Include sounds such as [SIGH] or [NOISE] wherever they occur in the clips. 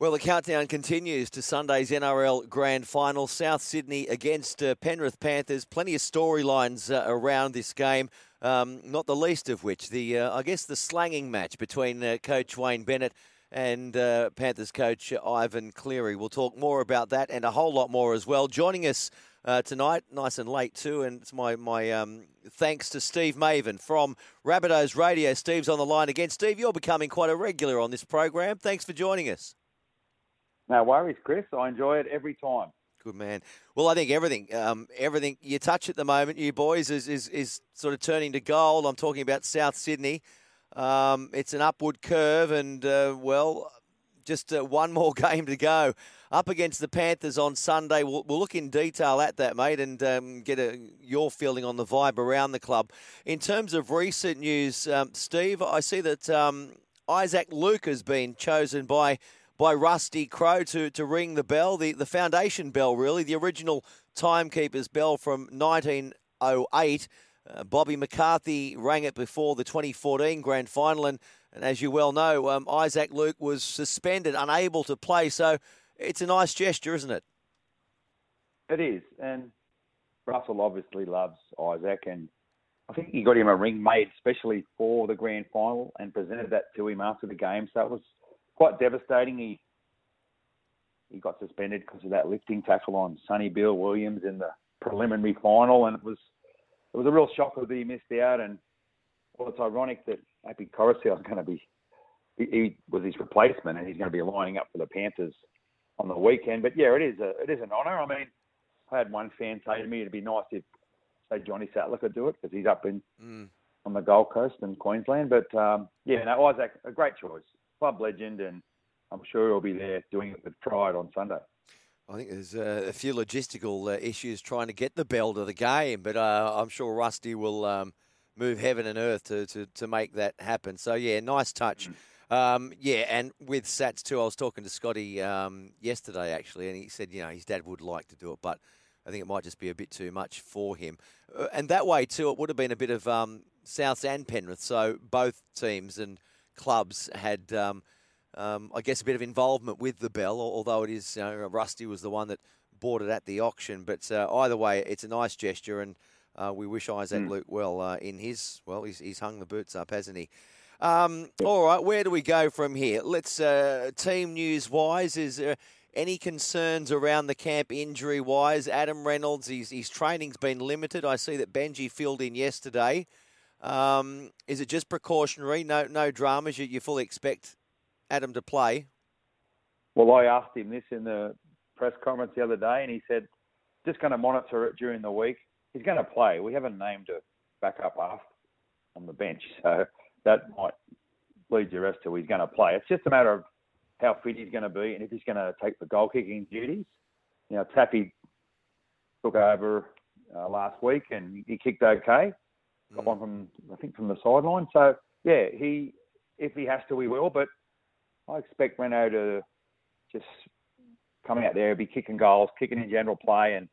Well, the countdown continues to Sunday's NRL Grand Final. South Sydney against uh, Penrith Panthers. Plenty of storylines uh, around this game. Um, not the least of which the, uh, I guess, the slanging match between uh, Coach Wayne Bennett and uh, Panthers coach Ivan Cleary. We'll talk more about that and a whole lot more as well. Joining us uh, tonight, nice and late too, and it's my my um, thanks to Steve Maven from Rabbitohs Radio. Steve's on the line again. Steve, you're becoming quite a regular on this program. Thanks for joining us. No worries, Chris. I enjoy it every time. Good man. Well, I think everything, um, everything you touch at the moment, you boys, is, is is sort of turning to gold. I'm talking about South Sydney. Um, it's an upward curve, and uh, well, just uh, one more [LAUGHS] game to go. Up against the Panthers on Sunday. We'll, we'll look in detail at that, mate, and um, get a, your feeling on the vibe around the club. In terms of recent news, um, Steve, I see that um, Isaac Luke has been chosen by by Rusty Crowe to, to ring the bell, the, the foundation bell, really, the original timekeeper's bell from 1908. Uh, Bobby McCarthy rang it before the 2014 grand final, and, and as you well know, um, Isaac Luke was suspended, unable to play. So it's a nice gesture, isn't it? It is, and Russell obviously loves Isaac, and I think he got him a ring made specially for the grand final and presented that to him after the game. So it was quite devastating. He he got suspended because of that lifting tackle on Sonny Bill Williams in the preliminary final, and it was it was a real shocker that he missed out. And well, it's ironic that Api Koroisau is going to be he, he, was his replacement, and he's going to be lining up for the Panthers on the weekend. But yeah, it is a it is an honour. I mean, I had one fan say to me, it'd be nice if say Johnny Sattler could do it because he's up in mm. on the Gold Coast and Queensland. But um, yeah, no, Isaac, a great choice club legend, and I'm sure he'll be there doing it with pride on Sunday. I think there's uh, a few logistical uh, issues trying to get the bell to the game, but uh, I'm sure Rusty will um, move heaven and earth to, to, to make that happen. So, yeah, nice touch. Mm. Um, yeah, and with Sats too, I was talking to Scotty um, yesterday actually, and he said, you know, his dad would like to do it, but I think it might just be a bit too much for him. Uh, and that way too, it would have been a bit of um, Souths and Penrith, so both teams and clubs had, um, um, I guess, a bit of involvement with the bell, although it is, you know, Rusty was the one that bought it at the auction. But uh, either way, it's a nice gesture, and uh, we wish Isaac mm. Luke well uh, in his, well, he's, he's hung the boots up, hasn't he? Um, all right, where do we go from here? Let's, uh, team news wise, is there any concerns around the camp injury wise? Adam Reynolds, his, his training's been limited. I see that Benji filled in yesterday. Um, is it just precautionary? No, no dramas. You, you fully expect Adam to play. Well, I asked him this in the press conference the other day, and he said just going to monitor it during the week. He's going to play. We haven't named a backup half on the bench, so that might lead your rest to he's going to play. It's just a matter of how fit he's going to be and if he's going to take the goal kicking duties. You know, Tappy took over uh, last week and he kicked okay got one from I think from the sideline. So yeah, he if he has to, he will. But I expect Reno to just come out there, be kicking goals, kicking in general play, and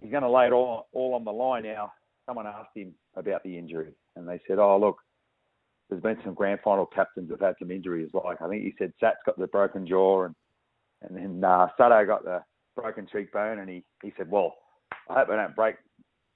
he's going to lay it all all on the line. Now, someone asked him about the injury, and they said, "Oh, look." There's been some grand final captains who've had some injuries. Like I think he said, Sat's got the broken jaw, and and then uh, Sato got the broken cheekbone, and he he said, "Well, I hope I don't break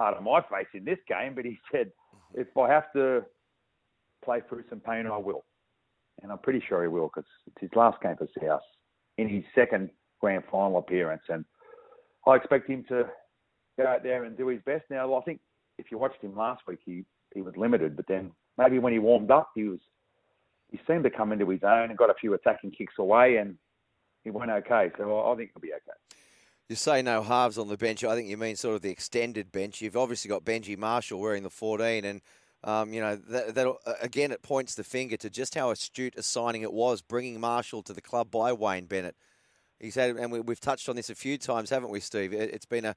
part of my face in this game, but he [LAUGHS] said, if I have to play through some pain, I will. And I'm pretty sure he will because it's his last game for South in his second grand final appearance. And I expect him to go out there and do his best. Now, I think if you watched him last week, he, he was limited, but then maybe when he warmed up, he was he seemed to come into his own and got a few attacking kicks away, and he went okay. So I think he'll be okay you say no halves on the bench. I think you mean sort of the extended bench. You've obviously got Benji Marshall wearing the 14, and um, you know that, that uh, again it points the finger to just how astute a signing it was, bringing Marshall to the club by Wayne Bennett. He's had, and we, have touched on this a few times, haven't we, Steve? It, has been a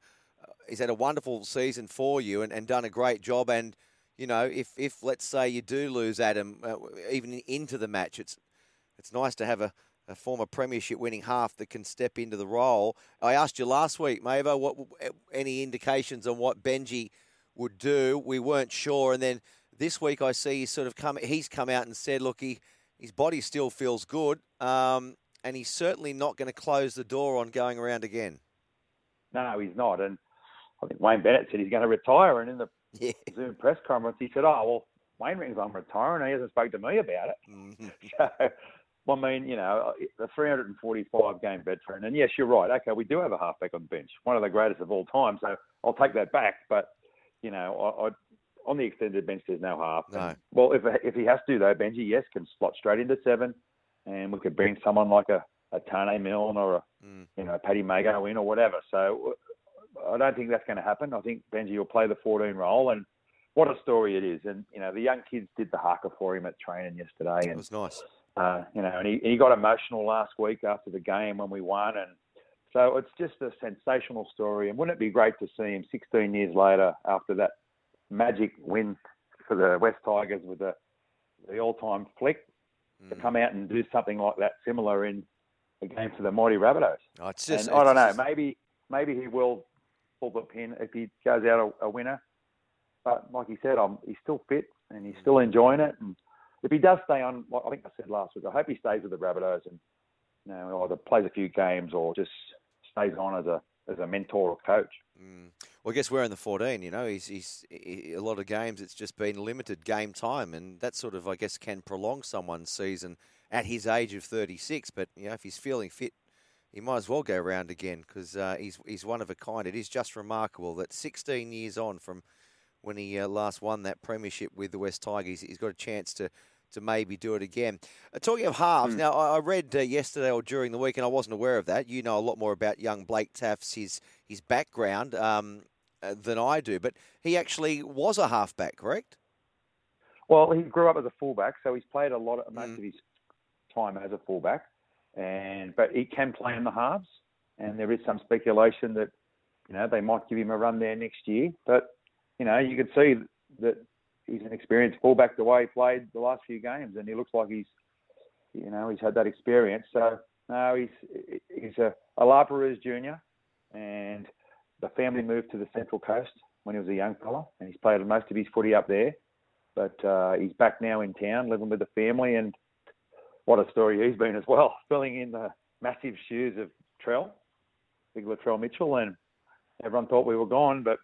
he's had a wonderful season for you and, and done a great job. And you know, if if let's say you do lose Adam, uh, even into the match, it's it's nice to have a, a former premiership winning half that can step into the role. I asked you last week, Mavo, what any indications on what Benji would do? We weren't sure, and then this week I see he's sort of come. He's come out and said, look, he his body still feels good, um, and he's certainly not going to close the door on going around again. No, he's not, and I think Wayne Bennett said he's going to retire, and in the [LAUGHS] yeah. Zoom press conference he said, "Oh well, Wayne rings I'm retiring, and he hasn't spoke to me about it." Mm-hmm. [LAUGHS] So, I mean, you know, the 345 game veteran, and yes, you're right. Okay, we do have a halfback on the bench, one of the greatest of all time. So I'll take that back. But you know, I, I on the extended bench, there's no half. No. And, well, if if he has to though, Benji, yes, can slot straight into seven, and we could bring someone like a a Taane Milne or a Mm. you know Paddy Mago in or whatever. So I don't think that's going to happen. I think Benji will play the 14 role, and what a story it is. And you know the young kids did the haka for him at training yesterday, It was nice. Uh, you know, and he, he got emotional last week after the game when we won, and so it's just a sensational story. And wouldn't it be great to see him 16 years later after that magic win for the West Tigers with the the all-time flick to Mm. come out and do something like that similar in a game for the mighty Rabbitohs? Oh, it's just, and I don't know, just- maybe maybe he will pull the pin if he goes out a, a winner. But like he said, I'm, he's still fit and he's still enjoying it. And if he does stay on, I think I said last week, I hope he stays with the Rabbitohs and you know either plays a few games or just stays on as a as a mentor or coach. Mm. Well, I guess we're in the 14. You know, he's, he's he, a lot of games. It's just been limited game time, and that sort of, I guess, can prolong someone's season at his age of 36. But you know, if he's feeling fit, he might as well go round again because uh, he's he's one of a kind. It is just remarkable that 16 years on from when he uh, last won that premiership with the West Tigers, he's got a chance to. To maybe do it again. Uh, talking of halves, Mm. now I, I read uh, yesterday or during the week, and I wasn't aware of that. You know a lot more about young Blake Taaffe's, his his background. Um, uh, than I do, but he actually was a halfback, correct? Well, he grew up as a fullback, so he's played a lot of most Mm. of his time as a fullback, and but he can play in the halves, and there is some speculation that you know they might give him a run there next year. But you know you can see that he's an experienced fullback the way he played the last few games, and he looks like he's you know he's had that experience. So no, he's he's a, a La junior, and the family moved to the Central Coast when he was a young fella, and he's played most of his footy up there but uh, he's back now in town living with the family and what a story he's been as well [LAUGHS] filling in the massive shoes of Trell big Latrell Mitchell and everyone thought we were gone but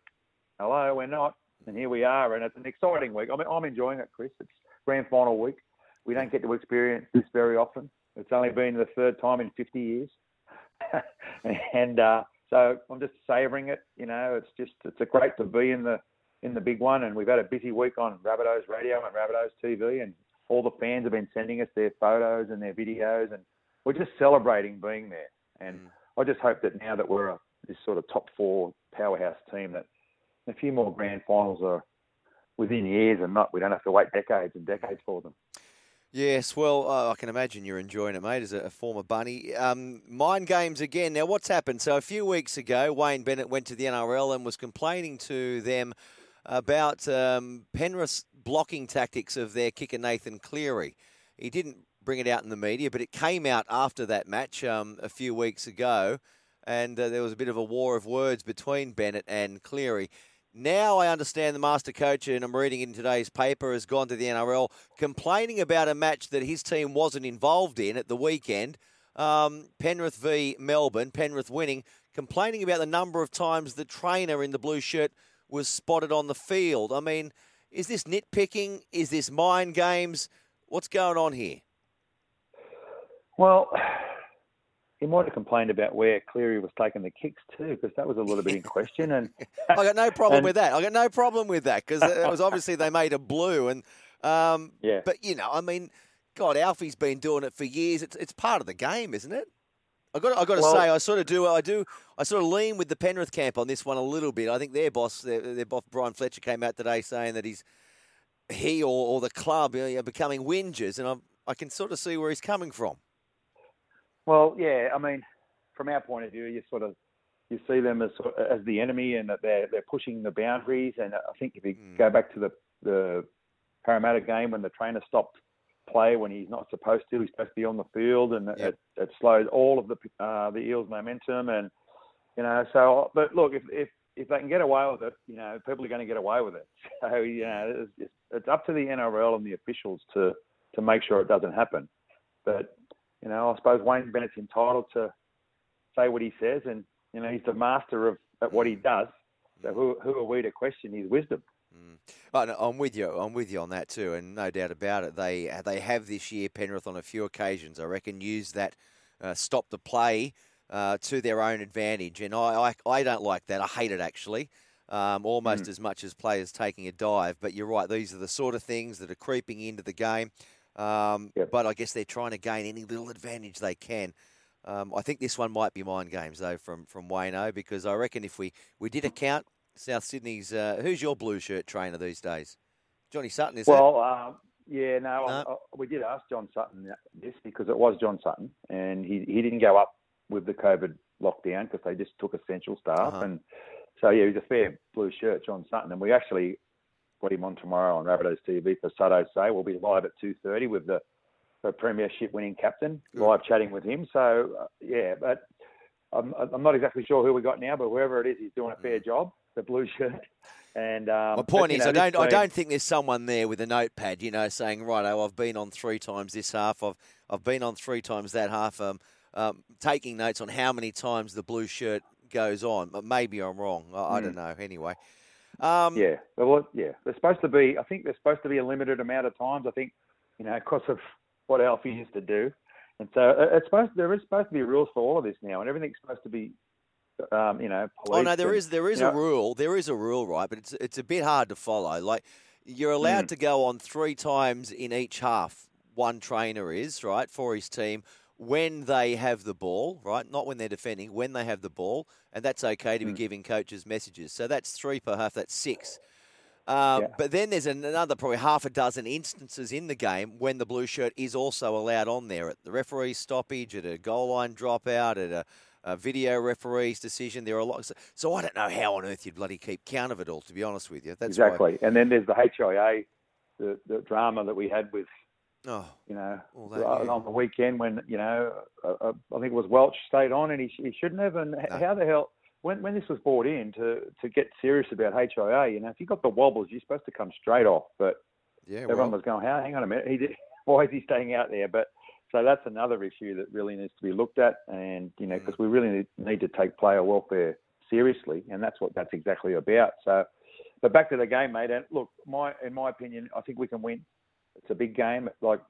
hello we're not and here we are and it's an exciting week. I mean, I'm enjoying it Chris. It's grand final week. We don't get to experience this very often. It's only been the third time in 50 years. [LAUGHS] And uh, so I'm just savouring it you know. It's just it's a great to be in the in the big one, and we've had a busy week on Rabbitohs Radio and Rabbitohs TV, and all the fans have been sending us their photos and their videos, and we're just celebrating being there. And Mm. I just hope that now that we're a, this sort of top four powerhouse team, that a few more grand finals are within years, and not we don't have to wait decades and decades for them. Yes, well, uh, I can imagine you're enjoying it, mate, as a, a former bunny. Um, mind games again. Now, what's happened? So, a few weeks ago, Wayne Bennett went to the NRL and was complaining to them about um, Penrith's blocking tactics of their kicker, Nathan Cleary. He didn't bring it out in the media, but it came out after that match um, a few weeks ago, and uh, there was a bit of a war of words between Bennett and Cleary. Now I understand the master coach, and I'm reading in today's paper, has gone to the NRL complaining about a match that his team wasn't involved in at the weekend. Um, Penrith v Melbourne, Penrith winning, complaining about the number of times the trainer in the blue shirt was spotted on the field. I mean, is this nitpicking? Is this mind games? What's going on here? Well, he might have complained about where Cleary was taking the kicks too, because that was a little bit in question. And [LAUGHS] I got no problem And- with that. I got no problem with that because it was obviously they made a blue, and um, yeah, but you know, I mean, God, Alfie's been doing it for years. It's it's part of the game, isn't it? I got I got to Well- say, I sort of do I do I sort of lean with the Penrith camp on this one a little bit. I think their boss, their, their boss Brian Fletcher, came out today saying that he's he or, or the club are becoming whingers, and I I can sort of see where he's coming from. Well, yeah, I mean, from our point of view, you sort of you see them as as the enemy and that they're they're pushing the boundaries. And I think if you mm. go back to the the Parramatta game when the trainer stopped play when he's not supposed to, he's supposed to be on the field, and yep. it, it slowed all of the uh, the Eels' momentum. And you know, so but look, if if if they can get away with it, you know, people are going to get away with it. [LAUGHS] So you know, it's, it's up to the NRL and the officials to to make sure it doesn't happen. But you know, I suppose Wayne Bennett's entitled to say what he says, and you know, he's the master of at what he does. So who who are we to question his wisdom? Mm. I'm with you. I'm with you on that too, and no doubt about it. They they have this year Penrith on a few occasions. I reckon used that uh, stop the play uh, to their own advantage, and I, I, I don't like that. I hate it actually. Um, almost mm. as much as players taking a dive. But you're right; these are the sort of things that are creeping into the game. Um, yep. But I guess they're trying to gain any little advantage they can. Um, I think this one might be mind games though from from Wayno because I reckon if we, we did account South Sydney's uh, who's your blue shirt trainer these days? Johnny Sutton is well, uh, yeah, no, no. I, I, we did ask John Sutton this because it was John Sutton and he he didn't go up with the COVID lockdown because they just took essential staff uh-huh. and so yeah, he's a fair blue shirt, John Sutton, and we actually got him on tomorrow on Rabbitohs TV for Sutto Say. We'll be live at two thirty with the the premiership winning captain, Good. live chatting with him. So uh, yeah, but I'm, I'm not exactly sure who we got now, but whoever it is, he's doing a fair mm. job. The blue [LAUGHS] shirt. And um, my point is, know, I don't, I don't think there's someone there with a notepad, you know, saying, "Right, oh, I've been on three times this half. I've, I've been on three times that half." Um, um, taking notes on how many times the blue shirt goes on. But maybe I'm wrong. I, mm. I don't hmm. know. Anyway. Um, yeah, well, yeah. There's supposed to be. I think there's supposed to be a limited amount of times. I think, you know, because of what Alfie used to do, and so uh, it's supposed. There is supposed to be rules for all of this now, and everything's supposed to be. Um, you know, oh no, there and, is there is a know, rule. There is a rule, right? But it's it's a bit hard to follow. Like you're allowed mm. to go on three times in each half. One trainer is right for his team when they have the ball, right? Not when they're defending, when they have the ball, and that's okay to be mm. giving coaches messages. So that's three per half, that's six. Um, yeah. But then there's another probably half a dozen instances in the game when the blue shirt is also allowed on there at the referee's stoppage, at a goal line dropout, at a, a video referee's decision. There are a lot. So, so, I don't know how on earth you'd bloody keep count of it all. To be honest with you, that's exactly. Why... And then there's the HIA, the, the drama that we had with Oh, you know, yeah. on the weekend when you know, uh, uh, I think it was Welch stayed on and he, he shouldn't have. And no. how the hell, when when this was brought in to to get serious about HIA, you know, if you got the wobbles, you're supposed to come straight off. But yeah, everyone well, was going, how? Hang on a minute, he did, [LAUGHS] why is he staying out there? But so that's another issue that really needs to be looked at, and you know, because mm. we really need, need to take player welfare seriously, and that's what that's exactly about. So, but back to the game, mate. And look, my in my opinion, I think we can win. It's a big game. Like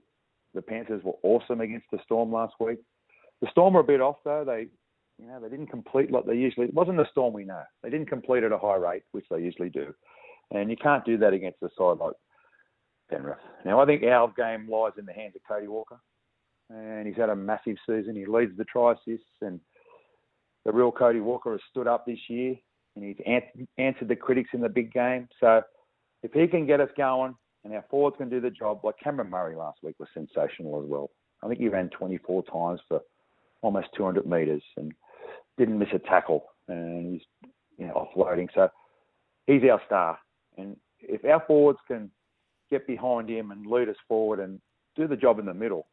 the Panthers were awesome against the Storm last week. The Storm were a bit off though. They, you know, they didn't complete like they usually. It wasn't the Storm we know. They didn't complete at a high rate, which they usually do, and you can't do that against a side like Penrith. Now I think our game lies in the hands of Cody Walker, and he's had a massive season. He leads the try assists, and the real Cody Walker has stood up this year, and he's answered the critics in the big game. So if he can get us going, and our forwards can do the job. Like Cameron Murray last week was sensational as well. I think he ran 24 times for almost 200 metres and didn't miss a tackle, and he's you know, offloading. So he's our star, and if our forwards can get behind him and lead us forward and do the job in the middle,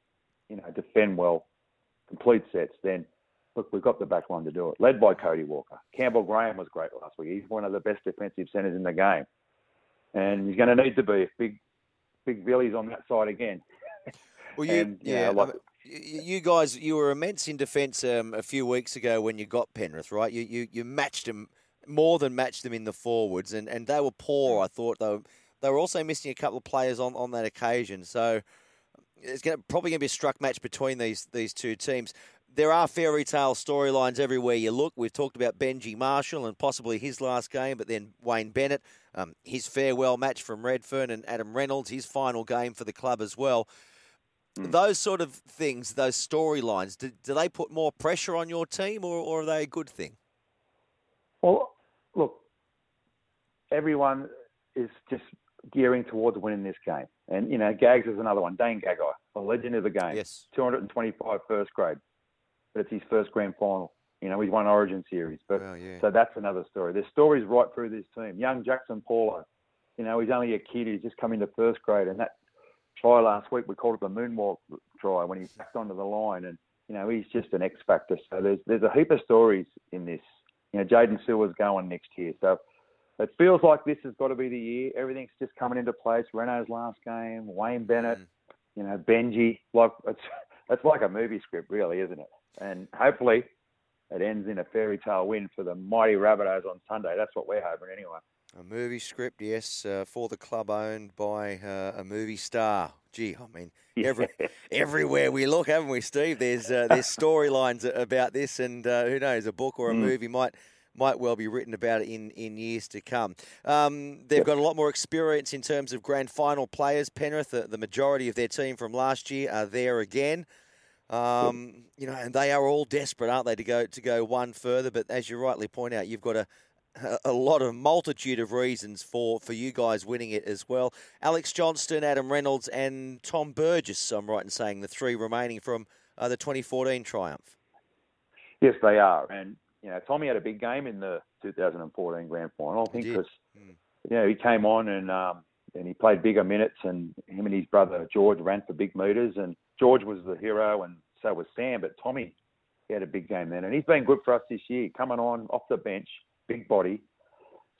you know, defend well, complete sets, then look, we've got the back line to do it. Led by Cody Walker. Campbell Graham was great last week. He's one of the best defensive centres in the game and he's going to need to be if big big Billy's on that side again. Well, you, and, you yeah, know, like, you guys, you were immense in defence um, a few weeks ago when you got Penrith, right? You you, you matched them more than matched them in the forwards, and, and they were poor. I thought they were, they were also missing a couple of players on, on that occasion. So it's to, probably going to be a struck match between these these two teams there are fairy tale storylines everywhere you look. We've talked about Benji Marshall and possibly his last game, but then Wayne Bennett, um, his farewell match from Redfern, and Adam Reynolds, his final game for the club as well. Mm. Those sort of things, those storylines, do, do, they put more pressure on your team or, or are they a good thing? Well, look, everyone is just gearing towards winning this game. And, you know, Gags is another one. Dane Gagai, a legend of the game. Yes. 225 first grade but it's his first grand final. You know, he's won Origin series, but Well, yeah. so that's another story. There's stories right through this team. Young Jaxson Paulo, you know, he's only a kid. He's just come into first grade, and that try last week we called it the moonwalk try when he backed onto the line, and you know he's just an X factor. So there's there's a heap of stories in this. You know, Jaden Silver's going next year, so it feels like this has got to be the year. Everything's just coming into place. Reno's last game, Wayne Bennett, Mm. you know, Benji. Like it's [LAUGHS] it's like a movie script, really, isn't it? And hopefully it ends in a fairy tale win for the mighty Rabbitohs on Sunday. That's what we're hoping anyway. A movie script, yes, uh, for the club owned by uh, a movie star. Gee, I mean, [LAUGHS] every, everywhere we look, haven't we, Steve? There's uh, there's storylines about this, and uh, who knows, a book or a Mm. movie might might well be written about it in, in years to come. Um, they've got a lot more experience in terms of grand final players. Penrith, the, the majority of their team from last year are there again. Um, you know, and they are all desperate, aren't they, to go to go one further? But as you rightly point out, you've got a a- lot of multitude of reasons for, for you guys winning it as well. Alex Johnston, Adam Reynolds, and Tom Burgess. I'm right in saying the three remaining from uh, the 2014 triumph. Yes, they are. And, you know, Tommy had a big game in the 2014 grand final, I think, because, Mm. you know, he came on and, um, and he played bigger minutes, and him and his brother George ran for big meters, and George was the hero, and so was Sam. But Tommy, he had a big game then, and he's been good for us this year, coming on off the bench, big body.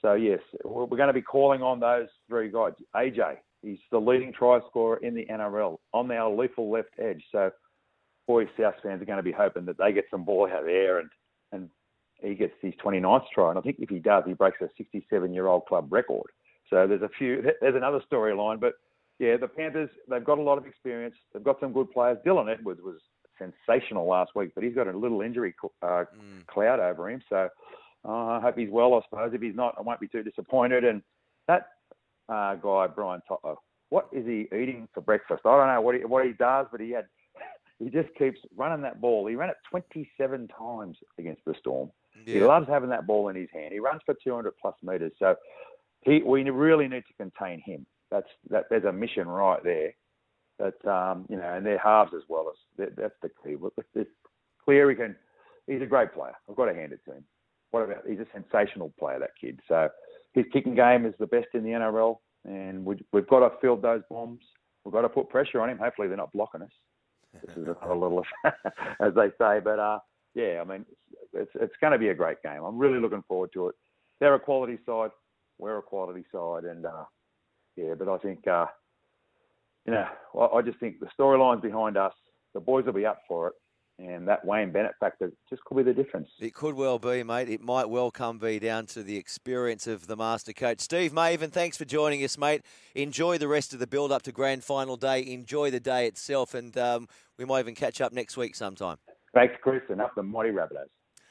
So yes, we're going to be calling on those three guys. AJ, he's the leading try scorer in the NRL on our lethal left edge. So, boys, South fans are going to be hoping that they get some ball out there and and he gets his 29th try. And I think if he does, he breaks a 67-year-old club record. So there's a few. There's another storyline, but yeah, the Panthers they've got a lot of experience. They've got some good players. Dylan Edwards was sensational last week, but he's got a little injury uh, Mm. cloud over him. So uh, I hope he's well. I suppose if he's not, I won't be too disappointed. And that uh, guy Brian To'o, what is he eating for breakfast? I don't know what he what he does, but he had [LAUGHS] he just keeps running that ball. He ran it 27 times against the Storm. He loves having that ball in his hand. He runs for 200 plus meters. So he we really need to contain him. That's that. There's a mission right there. That um, you know, and they're halves as well as that, that's the key. It's, clear he can. He's a great player. I've got to hand it to him. What about? He's a sensational player. That kid. So his kicking game is the best in the NRL, and we, we've got to field those bombs. We've got to put pressure on him. Hopefully, they're not blocking us. This is a [LAUGHS] little, [LAUGHS] as they say. But uh, yeah, I mean, it's it's going to be a great game. I'm really looking forward to it. They're a quality side. We're a quality side, and uh, yeah, but I think uh, you know, I, I just think the storylines behind us, the boys will be up for it, and that Wayne Bennett factor just could be the difference. It could well be, mate. It might well come be down to the experience of the master coach. Steve Maven, thanks for joining us, mate. Enjoy the rest of the build up to grand final day. Enjoy the day itself, and um, we might even catch up next week sometime. Thanks, Chris, and up the mighty Rabbitohs.